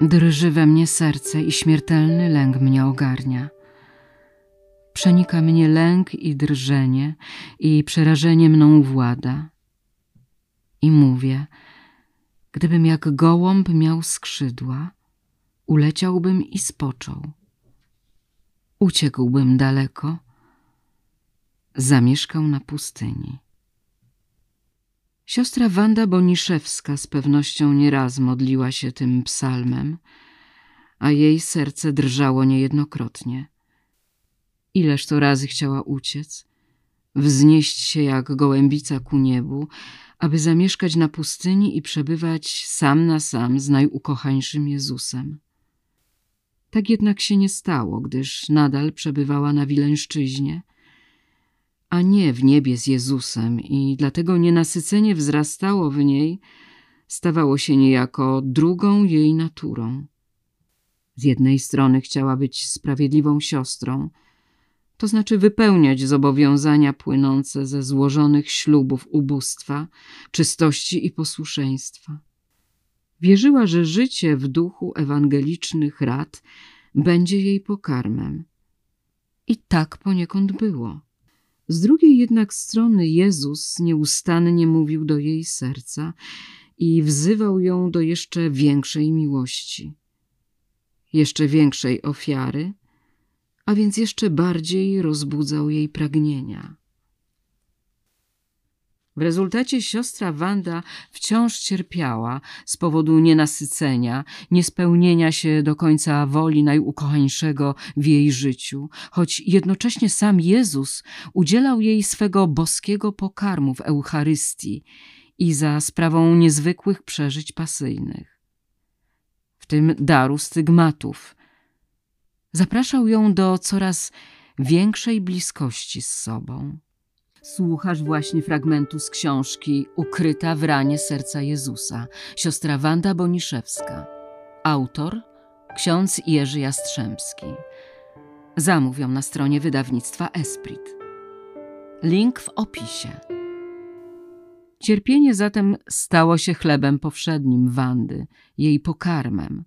Drży we mnie serce i śmiertelny lęk mnie ogarnia. Przenika mnie lęk i drżenie i przerażenie mną włada. I mówię, gdybym jak gołąb miał skrzydła, uleciałbym i spoczął. Uciekłbym daleko, zamieszkał na pustyni. Siostra Wanda Boniszewska z pewnością nieraz modliła się tym psalmem, a jej serce drżało niejednokrotnie. Ileż to razy chciała uciec, wznieść się jak gołębica ku niebu, aby zamieszkać na pustyni i przebywać sam na sam z najukochańszym Jezusem. Tak jednak się nie stało, gdyż nadal przebywała na Wileńszczyźnie, a nie w niebie z Jezusem i dlatego nienasycenie wzrastało w niej, stawało się niejako drugą jej naturą. Z jednej strony chciała być sprawiedliwą siostrą, to znaczy wypełniać zobowiązania płynące ze złożonych ślubów ubóstwa, czystości i posłuszeństwa. Wierzyła, że życie w duchu ewangelicznych rad będzie jej pokarmem. I tak poniekąd było. Z drugiej jednak strony Jezus nieustannie mówił do jej serca i wzywał ją do jeszcze większej miłości, jeszcze większej ofiary, a więc jeszcze bardziej rozbudzał jej pragnienia. W rezultacie siostra Wanda wciąż cierpiała z powodu nienasycenia, niespełnienia się do końca woli najukochańszego w jej życiu, choć jednocześnie sam Jezus udzielał jej swego boskiego pokarmu w Eucharystii i za sprawą niezwykłych przeżyć pasyjnych. W tym daru stygmatów. Zapraszał ją do coraz większej bliskości z sobą. Słuchasz właśnie fragmentu z książki Ukryta w ranie serca Jezusa, siostra Wanda Boniszewska. Autor ksiądz Jerzy Jastrzębski. Zamów ją na stronie wydawnictwa Esprit. Link w opisie. Cierpienie zatem stało się chlebem powszednim Wandy, jej pokarmem.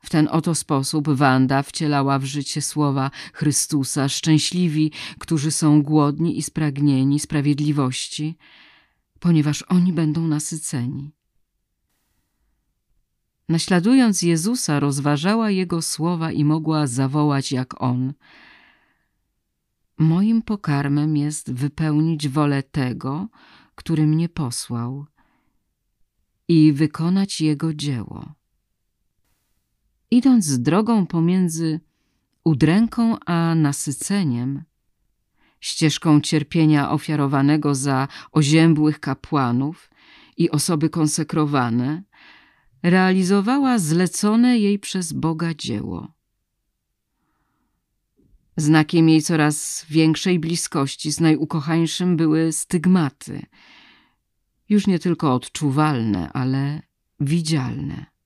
W ten oto sposób Wanda wcielała w życie słowa Chrystusa, szczęśliwi, którzy są głodni i spragnieni sprawiedliwości, ponieważ oni będą nasyceni. Naśladując Jezusa, rozważała Jego słowa i mogła zawołać jak On. Moim pokarmem jest wypełnić wolę tego, który mnie posłał i wykonać Jego dzieło. Idąc drogą pomiędzy udręką a nasyceniem, ścieżką cierpienia ofiarowanego za oziębłych kapłanów i osoby konsekrowane, realizowała zlecone jej przez Boga dzieło. Znakiem jej coraz większej bliskości z najukochańszym były stygmaty, już nie tylko odczuwalne, ale widzialne.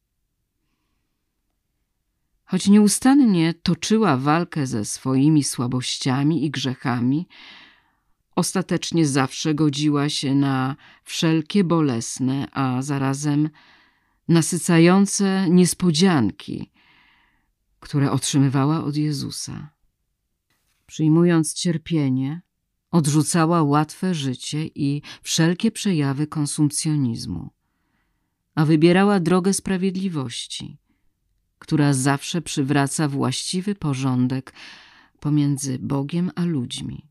Choć nieustannie toczyła walkę ze swoimi słabościami i grzechami, ostatecznie zawsze godziła się na wszelkie bolesne, a zarazem nasycające niespodzianki, które otrzymywała od Jezusa. Przyjmując cierpienie, odrzucała łatwe życie i wszelkie przejawy konsumpcjonizmu, a wybierała drogę sprawiedliwości – która zawsze przywraca właściwy porządek pomiędzy Bogiem a ludźmi.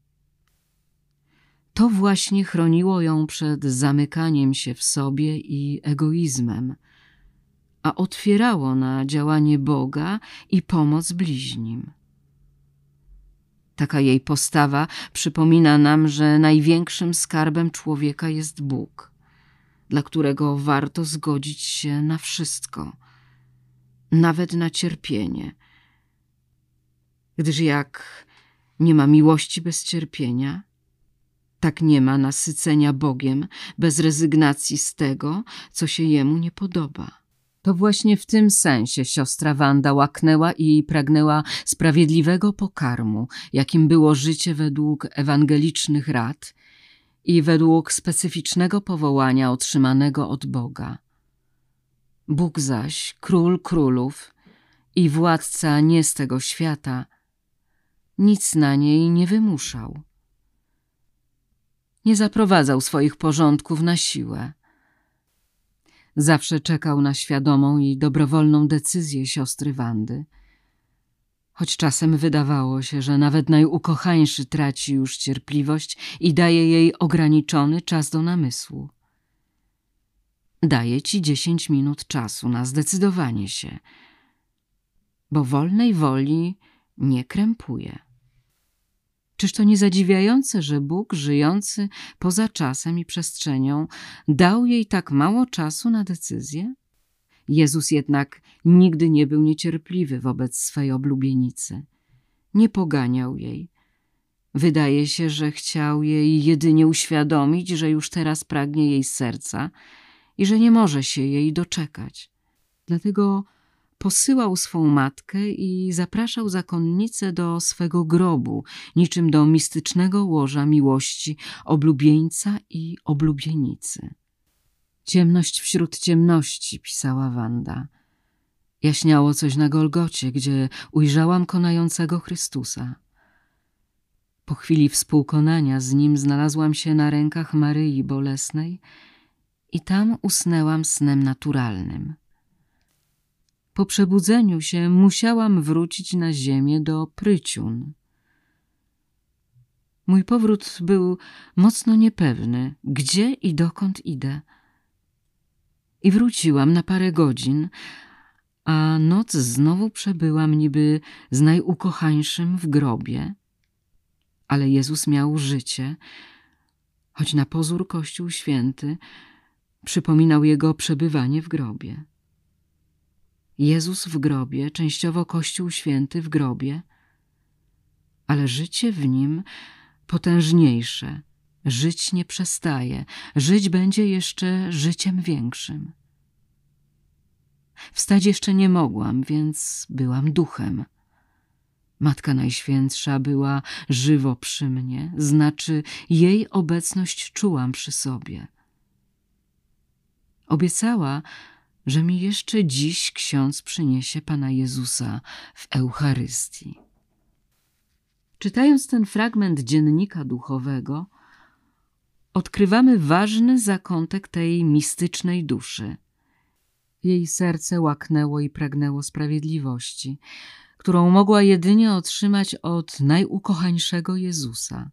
To właśnie chroniło ją przed zamykaniem się w sobie i egoizmem, a otwierało na działanie Boga i pomoc bliźnim. Taka jej postawa przypomina nam, że największym skarbem człowieka jest Bóg, dla którego warto zgodzić się na wszystko – nawet na cierpienie. Gdyż jak nie ma miłości bez cierpienia, tak nie ma nasycenia Bogiem bez rezygnacji z tego, co się Jemu nie podoba. To właśnie w tym sensie siostra Wanda łaknęła i pragnęła sprawiedliwego pokarmu, jakim było życie według ewangelicznych rad i według specyficznego powołania otrzymanego od Boga – Bóg zaś, król królów i władca nie z tego świata, nic na niej nie wymuszał. Nie zaprowadzał swoich porządków na siłę. Zawsze czekał na świadomą i dobrowolną decyzję siostry Wandy. Choć czasem wydawało się, że nawet najukochańszy traci już cierpliwość i daje jej ograniczony czas do namysłu. Daję ci dziesięć minut czasu na zdecydowanie się, bo wolnej woli nie krępuje. Czyż to nie zadziwiające, że Bóg, żyjący poza czasem i przestrzenią, dał jej tak mało czasu na decyzję? Jezus jednak nigdy nie był niecierpliwy wobec swej oblubienicy. Nie poganiał jej. Wydaje się, że chciał jej jedynie uświadomić, że już teraz pragnie jej serca i że nie może się jej doczekać. Dlatego posyłał swą matkę i zapraszał zakonnicę do swego grobu, niczym do mistycznego łoża miłości oblubieńca i oblubienicy. Ciemność wśród ciemności, pisała Wanda. Jaśniało coś na Golgocie, gdzie ujrzałam konającego Chrystusa. Po chwili współkonania z nim znalazłam się na rękach Maryi Bolesnej i tam usnęłam snem naturalnym. Po przebudzeniu się musiałam wrócić na ziemię do Pryciun. Mój powrót był mocno niepewny, gdzie i dokąd idę. I wróciłam na parę godzin, a noc znowu przebyłam niby z najukochańszym w grobie. Ale Jezus miał życie, choć na pozór Kościół Święty przypominał jego przebywanie w grobie. Jezus w grobie, częściowo Kościół Święty w grobie, ale życie w nim potężniejsze. Żyć nie przestaje, żyć będzie jeszcze życiem większym. Wstać jeszcze nie mogłam, więc byłam duchem. Matka Najświętsza była żywo przy mnie, znaczy jej obecność czułam przy sobie. Obiecała, że mi jeszcze dziś ksiądz przyniesie Pana Jezusa w Eucharystii. Czytając ten fragment dziennika duchowego, odkrywamy ważny zakątek tej mistycznej duszy. Jej serce łaknęło i pragnęło sprawiedliwości, którą mogła jedynie otrzymać od najukochańszego Jezusa.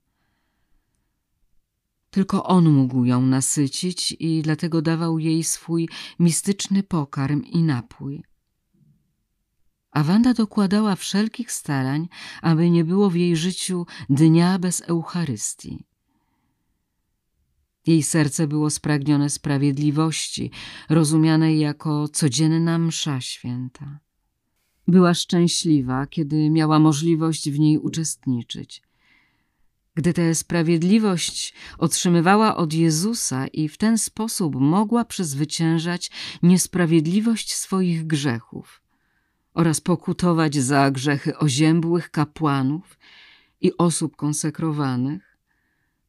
Tylko On mógł ją nasycić i dlatego dawał jej swój mistyczny pokarm i napój. A Wanda dokładała wszelkich starań, aby nie było w jej życiu dnia bez Eucharystii. Jej serce było spragnione sprawiedliwości, rozumianej jako codzienna msza święta. Była szczęśliwa, kiedy miała możliwość w niej uczestniczyć. Gdy tę sprawiedliwość otrzymywała od Jezusa i w ten sposób mogła przezwyciężać niesprawiedliwość swoich grzechów oraz pokutować za grzechy oziębłych kapłanów i osób konsekrowanych,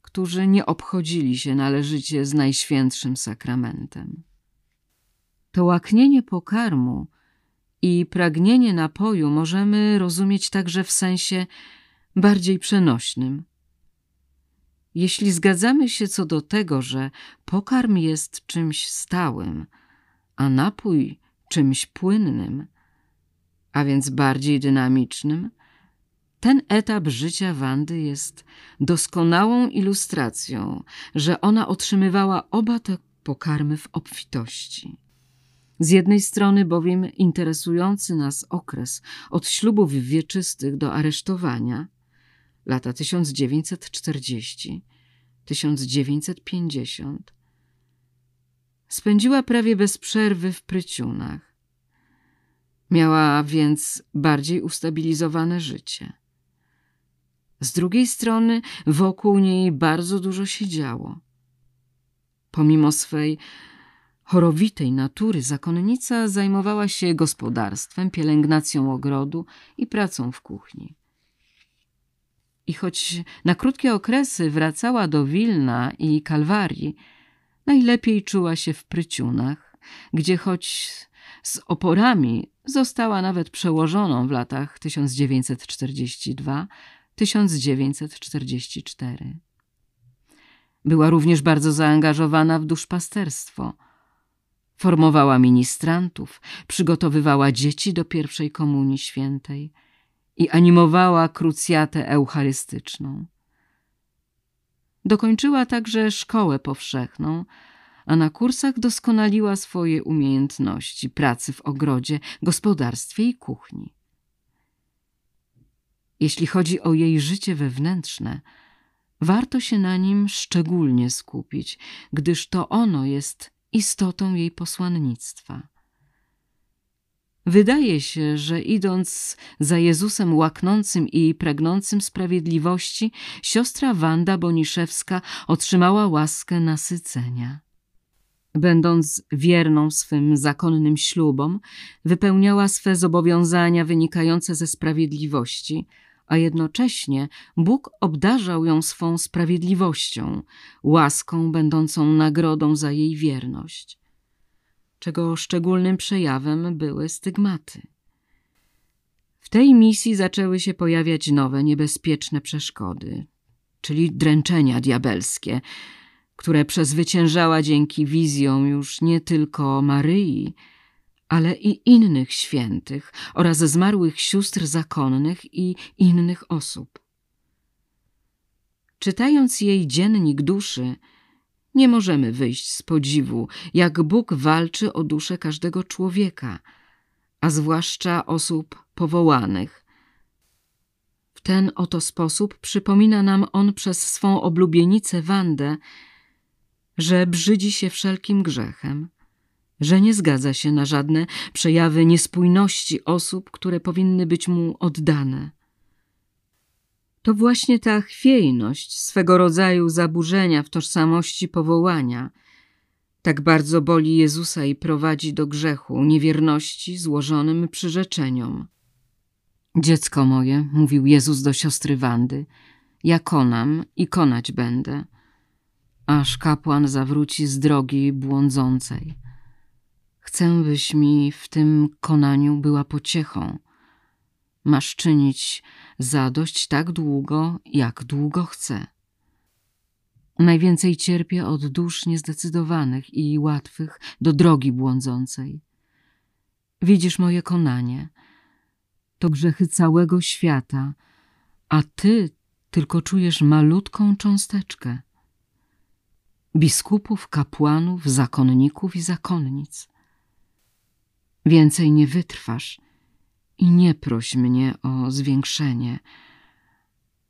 którzy nie obchodzili się należycie z Najświętszym Sakramentem. To łaknienie pokarmu i pragnienie napoju możemy rozumieć także w sensie bardziej przenośnym. Jeśli zgadzamy się co do tego, że pokarm jest czymś stałym, a napój czymś płynnym, a więc bardziej dynamicznym, ten etap życia Wandy jest doskonałą ilustracją, że ona otrzymywała oba te pokarmy w obfitości. Z jednej strony bowiem interesujący nas okres od ślubów wieczystych do aresztowania, lata 1940-1950, spędziła prawie bez przerwy w Pryciunach. Miała więc bardziej ustabilizowane życie. Z drugiej strony wokół niej bardzo dużo się działo. Pomimo swej chorowitej natury zakonnica zajmowała się gospodarstwem, pielęgnacją ogrodu i pracą w kuchni. I choć na krótkie okresy wracała do Wilna i Kalwarii, najlepiej czuła się w Pryciunach, gdzie choć z oporami została nawet przełożoną w latach 1942-1944. Była również bardzo zaangażowana w duszpasterstwo. Formowała ministrantów, przygotowywała dzieci do pierwszej komunii świętej i animowała krucjatę eucharystyczną. Dokończyła także szkołę powszechną, a na kursach doskonaliła swoje umiejętności pracy w ogrodzie, gospodarstwie i kuchni. Jeśli chodzi o jej życie wewnętrzne, warto się na nim szczególnie skupić, gdyż to ono jest istotą jej posłannictwa. Wydaje się, że idąc za Jezusem łaknącym i pragnącym sprawiedliwości, siostra Wanda Boniszewska otrzymała łaskę nasycenia. Będąc wierną swym zakonnym ślubom, wypełniała swe zobowiązania wynikające ze sprawiedliwości, a jednocześnie Bóg obdarzał ją swą sprawiedliwością, łaską będącą nagrodą za jej wierność, czego szczególnym przejawem były stygmaty. W tej misji zaczęły się pojawiać nowe, niebezpieczne przeszkody, czyli dręczenia diabelskie, które przezwyciężała dzięki wizjom już nie tylko Maryi, ale i innych świętych oraz zmarłych sióstr zakonnych i innych osób. Czytając jej dziennik duszy, nie możemy wyjść z podziwu, jak Bóg walczy o duszę każdego człowieka, a zwłaszcza osób powołanych. W ten oto sposób przypomina nam on przez swą oblubienicę Wandę, że brzydzi się wszelkim grzechem, że nie zgadza się na żadne przejawy niespójności osób, które powinny być mu oddane. To właśnie ta chwiejność, swego rodzaju zaburzenia w tożsamości powołania, tak bardzo boli Jezusa i prowadzi do grzechu, niewierności złożonym przyrzeczeniom. Dziecko moje, mówił Jezus do siostry Wandy, ja konam i konać będę, aż kapłan zawróci z drogi błądzącej. Chcę, byś mi w tym konaniu była pociechą. Masz czynić zadość tak długo, jak długo chcę. Najwięcej cierpię od dusz niezdecydowanych i łatwych do drogi błądzącej. Widzisz moje konanie. To grzechy całego świata, a ty tylko czujesz malutką cząsteczkę. Biskupów, kapłanów, zakonników i zakonnic – Więcej nie wytrwasz i nie proś mnie o zwiększenie,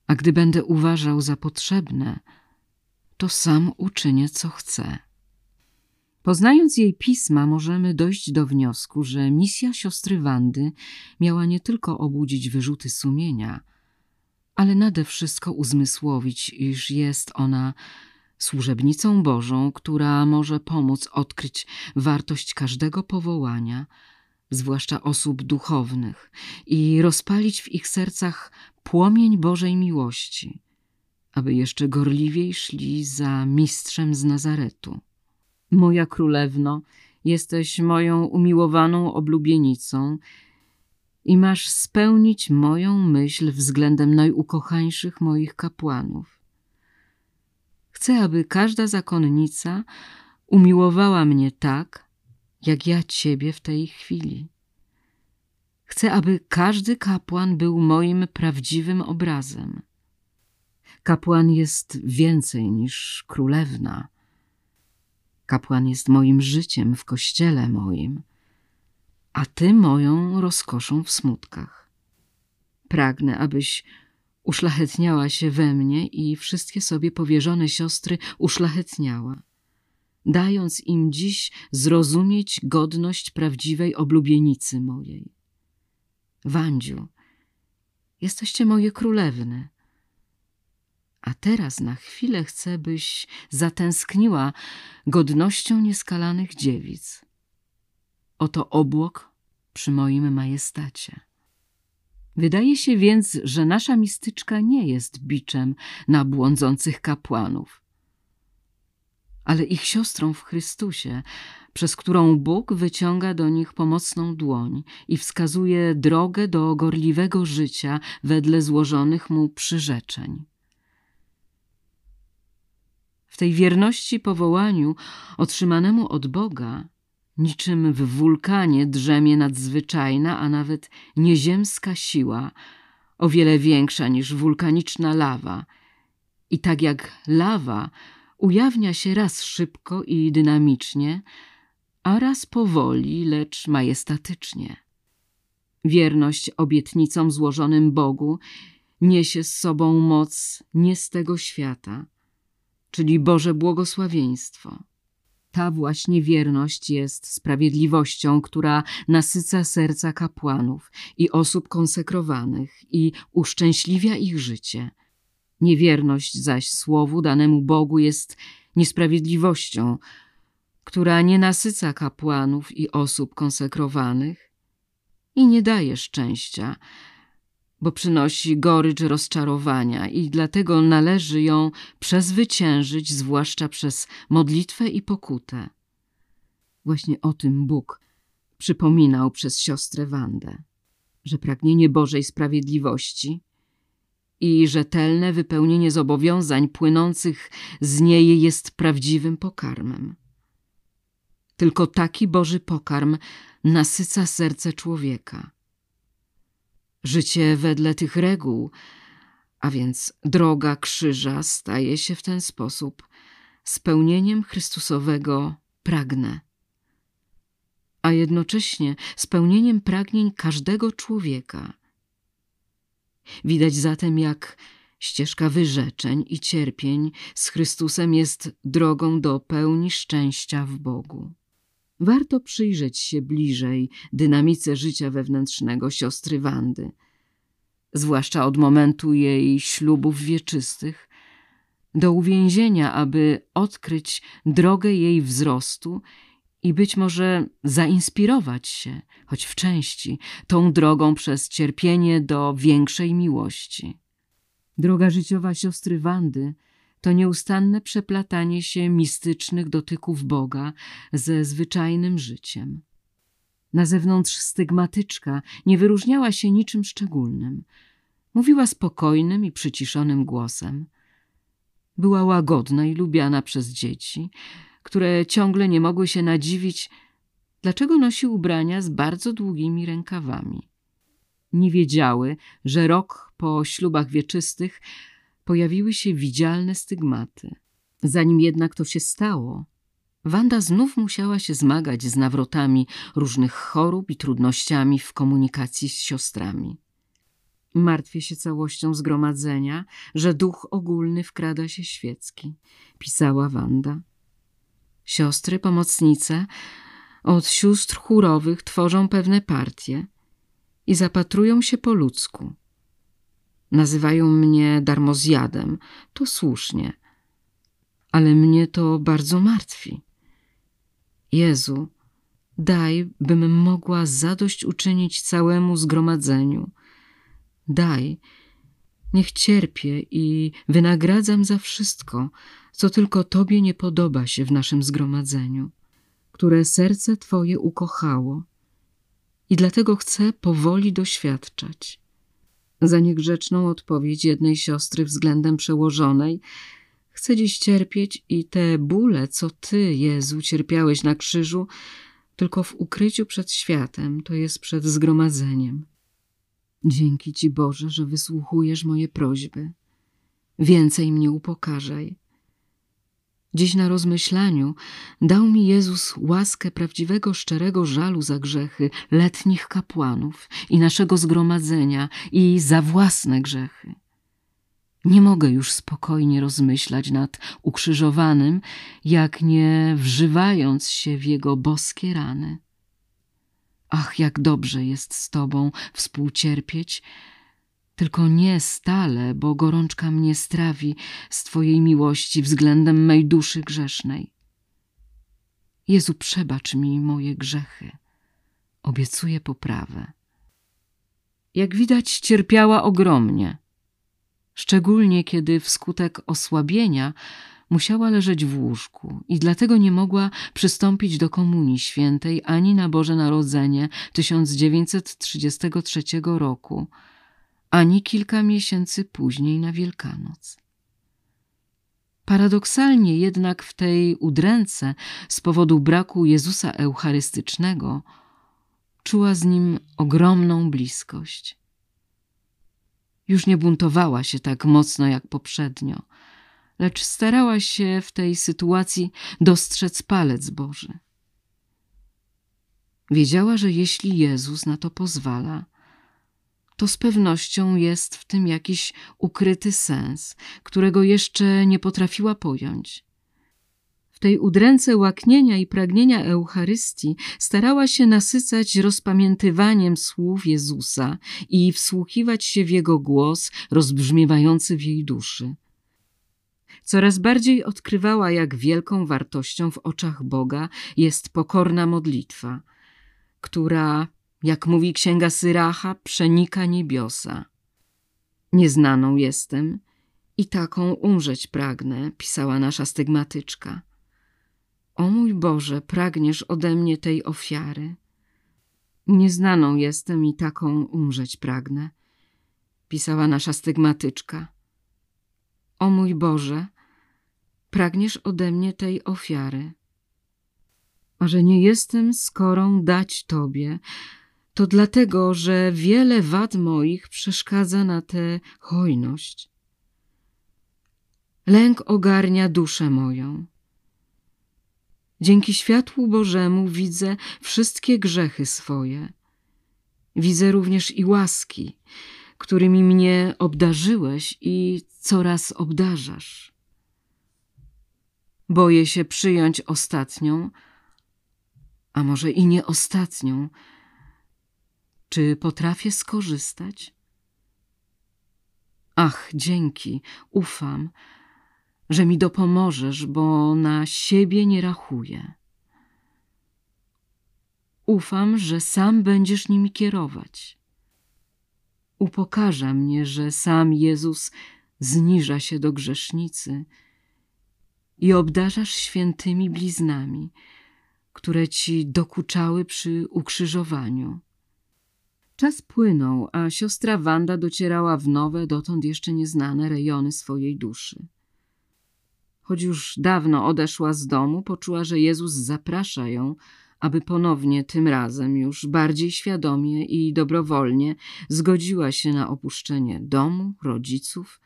a gdy będę uważał za potrzebne, to sam uczynię, co chcę. Poznając jej pisma, możemy dojść do wniosku, że misja siostry Wandy miała nie tylko obudzić wyrzuty sumienia, ale nade wszystko uzmysłowić, iż jest ona służebnicą Bożą, która może pomóc odkryć wartość każdego powołania, zwłaszcza osób duchownych, i rozpalić w ich sercach płomień Bożej miłości, aby jeszcze gorliwiej szli za mistrzem z Nazaretu. Moja królewno, jesteś moją umiłowaną oblubienicą i masz spełnić moją myśl względem najukochańszych moich kapłanów. Chcę, aby każda zakonnica umiłowała mnie tak, jak ja Ciebie w tej chwili. Chcę, aby każdy kapłan był moim prawdziwym obrazem. Kapłan jest więcej niż królewna. Kapłan jest moim życiem w kościele moim, a Ty moją rozkoszą w smutkach. Pragnę, abyś uszlachetniała się we mnie i wszystkie sobie powierzone siostry uszlachetniała, dając im dziś zrozumieć godność prawdziwej oblubienicy mojej. Wandziu, jesteście moje królewny, a teraz na chwilę chcę, byś zatęskniła godnością nieskalanych dziewic. Oto obłok przy moim majestacie. Wydaje się więc, że nasza mistyczka nie jest biczem na błądzących kapłanów, ale ich siostrą w Chrystusie, przez którą Bóg wyciąga do nich pomocną dłoń i wskazuje drogę do gorliwego życia wedle złożonych mu przyrzeczeń. W tej wierności powołaniu otrzymanemu od Boga, niczym w wulkanie drzemie nadzwyczajna, a nawet nieziemska siła, o wiele większa niż wulkaniczna lawa. I tak jak lawa ujawnia się raz szybko i dynamicznie, a raz powoli, lecz majestatycznie. Wierność obietnicom złożonym Bogu niesie z sobą moc nie z tego świata, czyli Boże błogosławieństwo. Ta właśnie wierność jest sprawiedliwością, która nasyca serca kapłanów i osób konsekrowanych i uszczęśliwia ich życie. Niewierność zaś słowu danemu Bogu jest niesprawiedliwością, która nie nasyca kapłanów i osób konsekrowanych i nie daje szczęścia, bo przynosi gorycz rozczarowania i dlatego należy ją przezwyciężyć, zwłaszcza przez modlitwę i pokutę. Właśnie o tym Bóg przypominał przez siostrę Wandę, że pragnienie Bożej sprawiedliwości i rzetelne wypełnienie zobowiązań płynących z niej jest prawdziwym pokarmem. Tylko taki Boży pokarm nasyca serce człowieka. Życie wedle tych reguł, a więc droga krzyża, staje się w ten sposób spełnieniem Chrystusowego pragnę, a jednocześnie spełnieniem pragnień każdego człowieka. Widać zatem, jak ścieżka wyrzeczeń i cierpień z Chrystusem jest drogą do pełni szczęścia w Bogu. Warto przyjrzeć się bliżej dynamice życia wewnętrznego siostry Wandy, zwłaszcza od momentu jej ślubów wieczystych, do uwięzienia, aby odkryć drogę jej wzrostu i być może zainspirować się, choć w części, tą drogą przez cierpienie do większej miłości. Droga życiowa siostry Wandy – to nieustanne przeplatanie się mistycznych dotyków Boga ze zwyczajnym życiem. Na zewnątrz stygmatyczka nie wyróżniała się niczym szczególnym. Mówiła spokojnym i przyciszonym głosem. Była łagodna i lubiana przez dzieci, które ciągle nie mogły się nadziwić, dlaczego nosi ubrania z bardzo długimi rękawami. Nie wiedziały, że rok po ślubach wieczystych pojawiły się widzialne stygmaty. Zanim jednak to się stało, Wanda znów musiała się zmagać z nawrotami różnych chorób i trudnościami w komunikacji z siostrami. Martwię się całością zgromadzenia, że duch ogólny wkrada się świecki, pisała Wanda. Siostry, pomocnice od sióstr chórowych tworzą pewne partie i zapatrują się po ludzku. Nazywają mnie darmozjadem. To słusznie. Ale mnie to bardzo martwi. Jezu, daj, bym mogła zadość uczynić całemu zgromadzeniu. Daj, niech cierpię i wynagradzam za wszystko, co tylko Tobie nie podoba się w naszym zgromadzeniu, które serce Twoje ukochało i dlatego chcę powoli doświadczać za niegrzeczną odpowiedź jednej siostry względem przełożonej. Chcę dziś cierpieć i te bóle, co Ty, Jezu, cierpiałeś na krzyżu, tylko w ukryciu przed światem, to jest przed zgromadzeniem. Dzięki Ci, Boże, że wysłuchujesz moje prośby. Więcej mnie upokarzaj. Dziś na rozmyślaniu dał mi Jezus łaskę prawdziwego, szczerego żalu za grzechy letnich kapłanów i naszego zgromadzenia i za własne grzechy. Nie mogę już spokojnie rozmyślać nad ukrzyżowanym, jak nie wżywając się w jego boskie rany. Ach, jak dobrze jest z Tobą współcierpieć, tylko nie stale, bo gorączka mnie strawi z Twojej miłości względem mej duszy grzesznej. Jezu, przebacz mi moje grzechy. Obiecuję poprawę. Jak widać, cierpiała ogromnie, szczególnie kiedy wskutek osłabienia musiała leżeć w łóżku i dlatego nie mogła przystąpić do Komunii Świętej ani na Boże Narodzenie 1933 roku, ani kilka miesięcy później na Wielkanoc. Paradoksalnie jednak w tej udręce z powodu braku Jezusa Eucharystycznego czuła z nim ogromną bliskość. Już nie buntowała się tak mocno jak poprzednio, lecz starała się w tej sytuacji dostrzec palec Boży. Wiedziała, że jeśli Jezus na to pozwala, to z pewnością jest w tym jakiś ukryty sens, którego jeszcze nie potrafiła pojąć. W tej udręce łaknienia i pragnienia Eucharystii starała się nasycać rozpamiętywaniem słów Jezusa i wsłuchiwać się w Jego głos rozbrzmiewający w jej duszy. Coraz bardziej odkrywała, jak wielką wartością w oczach Boga jest pokorna modlitwa, która, jak mówi księga Syracha, przenika niebiosa. Nieznaną jestem i taką umrzeć pragnę, pisała nasza stygmatyczka. O mój Boże, pragniesz ode mnie tej ofiary. Nieznaną jestem i taką umrzeć pragnę, pisała nasza stygmatyczka. O mój Boże, pragniesz ode mnie tej ofiary. A że nie jestem skorą dać Tobie, to dlatego, że wiele wad moich przeszkadza na tę hojność. Lęk ogarnia duszę moją. Dzięki światłu Bożemu widzę wszystkie grzechy swoje. Widzę również i łaski, którymi mnie obdarzyłeś i coraz obdarzasz. Boję się przyjąć ostatnią, a może i nie ostatnią. Czy potrafię skorzystać? Ach, dzięki, ufam, że mi dopomożesz, bo na siebie nie rachuję. Ufam, że sam będziesz nimi kierować. Upokarza mnie, że sam Jezus zniża się do grzesznicy i obdarzasz świętymi bliznami, które ci dokuczały przy ukrzyżowaniu. Czas płynął, a siostra Wanda docierała w nowe, dotąd jeszcze nieznane rejony swojej duszy. Choć już dawno odeszła z domu, poczuła, że Jezus zaprasza ją, aby ponownie, tym razem już bardziej świadomie i dobrowolnie zgodziła się na opuszczenie domu, rodziców,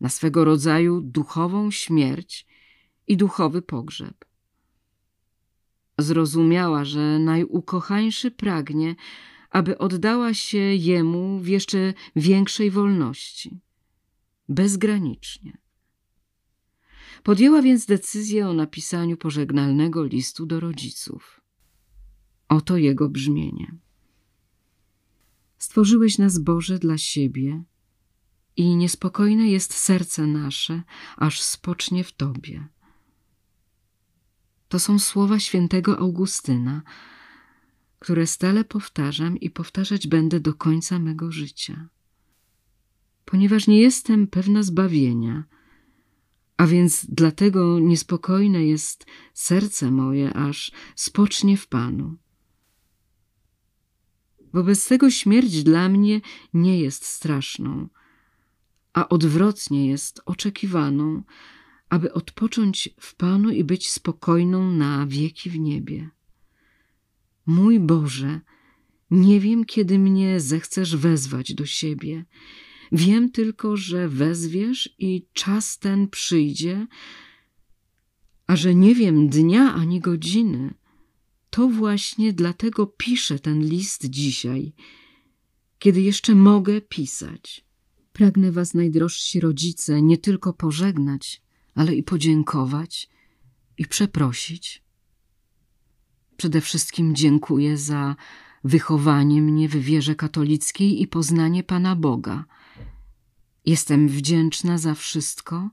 na swego rodzaju duchową śmierć i duchowy pogrzeb. Zrozumiała, że najukochańszy pragnie, aby oddała się Jemu w jeszcze większej wolności, bezgranicznie. Podjęła więc decyzję o napisaniu pożegnalnego listu do rodziców. Oto jego brzmienie. Stworzyłeś nas, Boże, dla siebie i niespokojne jest serce nasze, aż spocznie w Tobie. To są słowa świętego Augustyna, które stale powtarzam i powtarzać będę do końca mego życia. Ponieważ nie jestem pewna zbawienia, a więc dlatego niespokojne jest serce moje, aż spocznie w Panu. Wobec tego śmierć dla mnie nie jest straszną, a odwrotnie jest oczekiwaną, aby odpocząć w Panu i być spokojną na wieki w niebie. Mój Boże, nie wiem, kiedy mnie zechcesz wezwać do siebie. Wiem tylko, że wezwiesz i czas ten przyjdzie, a że nie wiem dnia ani godziny, to właśnie dlatego piszę ten list dzisiaj, kiedy jeszcze mogę pisać. Pragnę Was, najdrożsi rodzice, nie tylko pożegnać, ale i podziękować i przeprosić. Przede wszystkim dziękuję za wychowanie mnie w wierze katolickiej i poznanie Pana Boga. Jestem wdzięczna za wszystko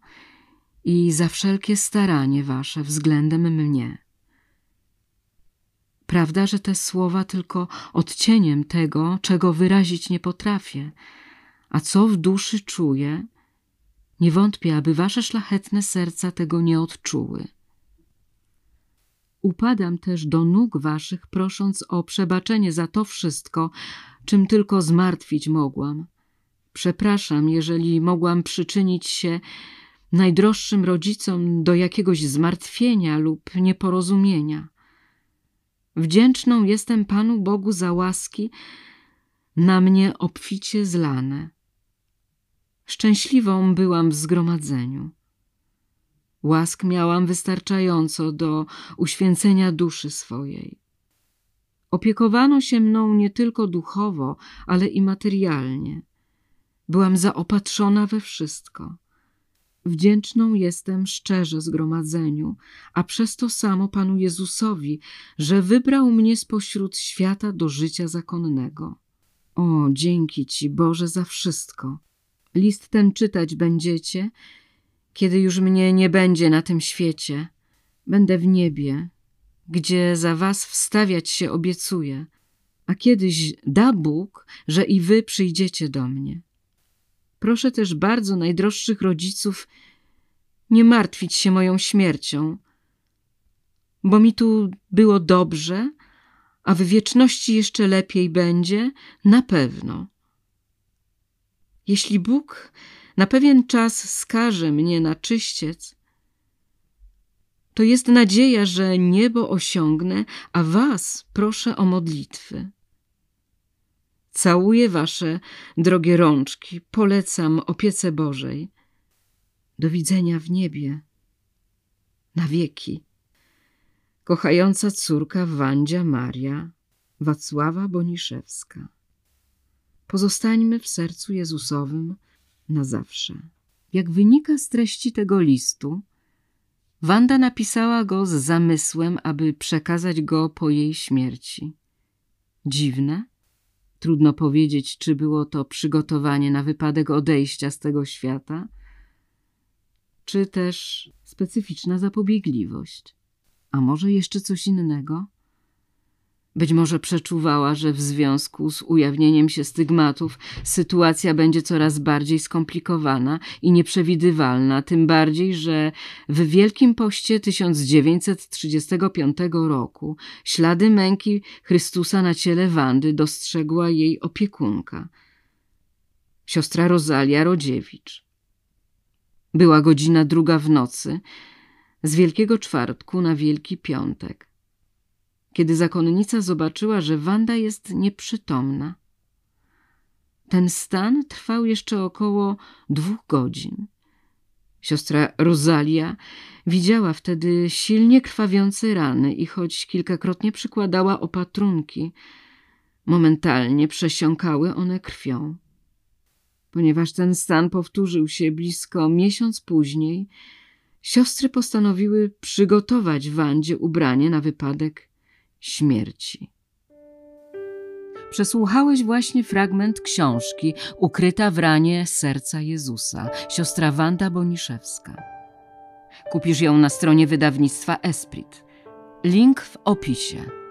i za wszelkie staranie Wasze względem mnie. Prawda, że te słowa tylko odcieniem tego, czego wyrazić nie potrafię, a co w duszy czuję, Nie wątpię, aby wasze szlachetne serca tego nie odczuły. Upadam też do nóg waszych, prosząc o przebaczenie za to wszystko, czym tylko zmartwić mogłam. Przepraszam, jeżeli mogłam przyczynić się najdroższym rodzicom do jakiegoś zmartwienia lub nieporozumienia. Wdzięczną jestem Panu Bogu za łaski na mnie obficie zlane. Szczęśliwą byłam w zgromadzeniu. Łask miałam wystarczająco do uświęcenia duszy swojej. Opiekowano się mną nie tylko duchowo, ale i materialnie. Byłam zaopatrzona we wszystko. Wdzięczną jestem szczerze zgromadzeniu, a przez to samo Panu Jezusowi, że wybrał mnie spośród świata do życia zakonnego. O, dzięki Ci, Boże, za wszystko. List ten czytać będziecie, kiedy już mnie nie będzie na tym świecie. Będę w niebie, gdzie za Was wstawiać się obiecuję, a kiedyś da Bóg, że i Wy przyjdziecie do mnie. Proszę też bardzo najdroższych rodziców nie martwić się moją śmiercią, bo mi tu było dobrze, a w wieczności jeszcze lepiej będzie, na pewno. Jeśli Bóg na pewien czas skaże mnie na czyściec, to jest nadzieja, że niebo osiągnę, a was proszę o modlitwy. Całuję wasze drogie rączki, polecam opiece Bożej. Do widzenia w niebie. Na wieki. Kochająca córka Wandzia Maria, Wacława Boniszewska. Pozostańmy w sercu Jezusowym na zawsze. Jak wynika z treści tego listu, Wanda napisała go z zamysłem, aby przekazać go po jej śmierci. Dziwne? Trudno powiedzieć, czy było to przygotowanie na wypadek odejścia z tego świata, czy też specyficzna zapobiegliwość. A może jeszcze coś innego? Być może przeczuwała, że w związku z ujawnieniem się stygmatów sytuacja będzie coraz bardziej skomplikowana i nieprzewidywalna, tym bardziej, że w Wielkim Poście 1935 roku ślady męki Chrystusa na ciele Wandy dostrzegła jej opiekunka, siostra Rozalia Rodziewicz. Była godzina druga w nocy, z Wielkiego Czwartku na Wielki Piątek kiedy zakonnica zobaczyła, że Wanda jest nieprzytomna. Ten stan trwał jeszcze około dwóch godzin. Siostra Rosalia widziała wtedy silnie krwawiące rany i choć kilkakrotnie przykładała opatrunki, momentalnie przesiąkały one krwią. Ponieważ ten stan powtórzył się blisko miesiąc później, siostry postanowiły przygotować Wandzie ubranie na wypadek śmierci. Przesłuchałeś właśnie fragment książki Ukryta w ranie serca Jezusa, siostra Wanda Boniszewska. Kupisz ją na stronie wydawnictwa Esprit. Link w opisie.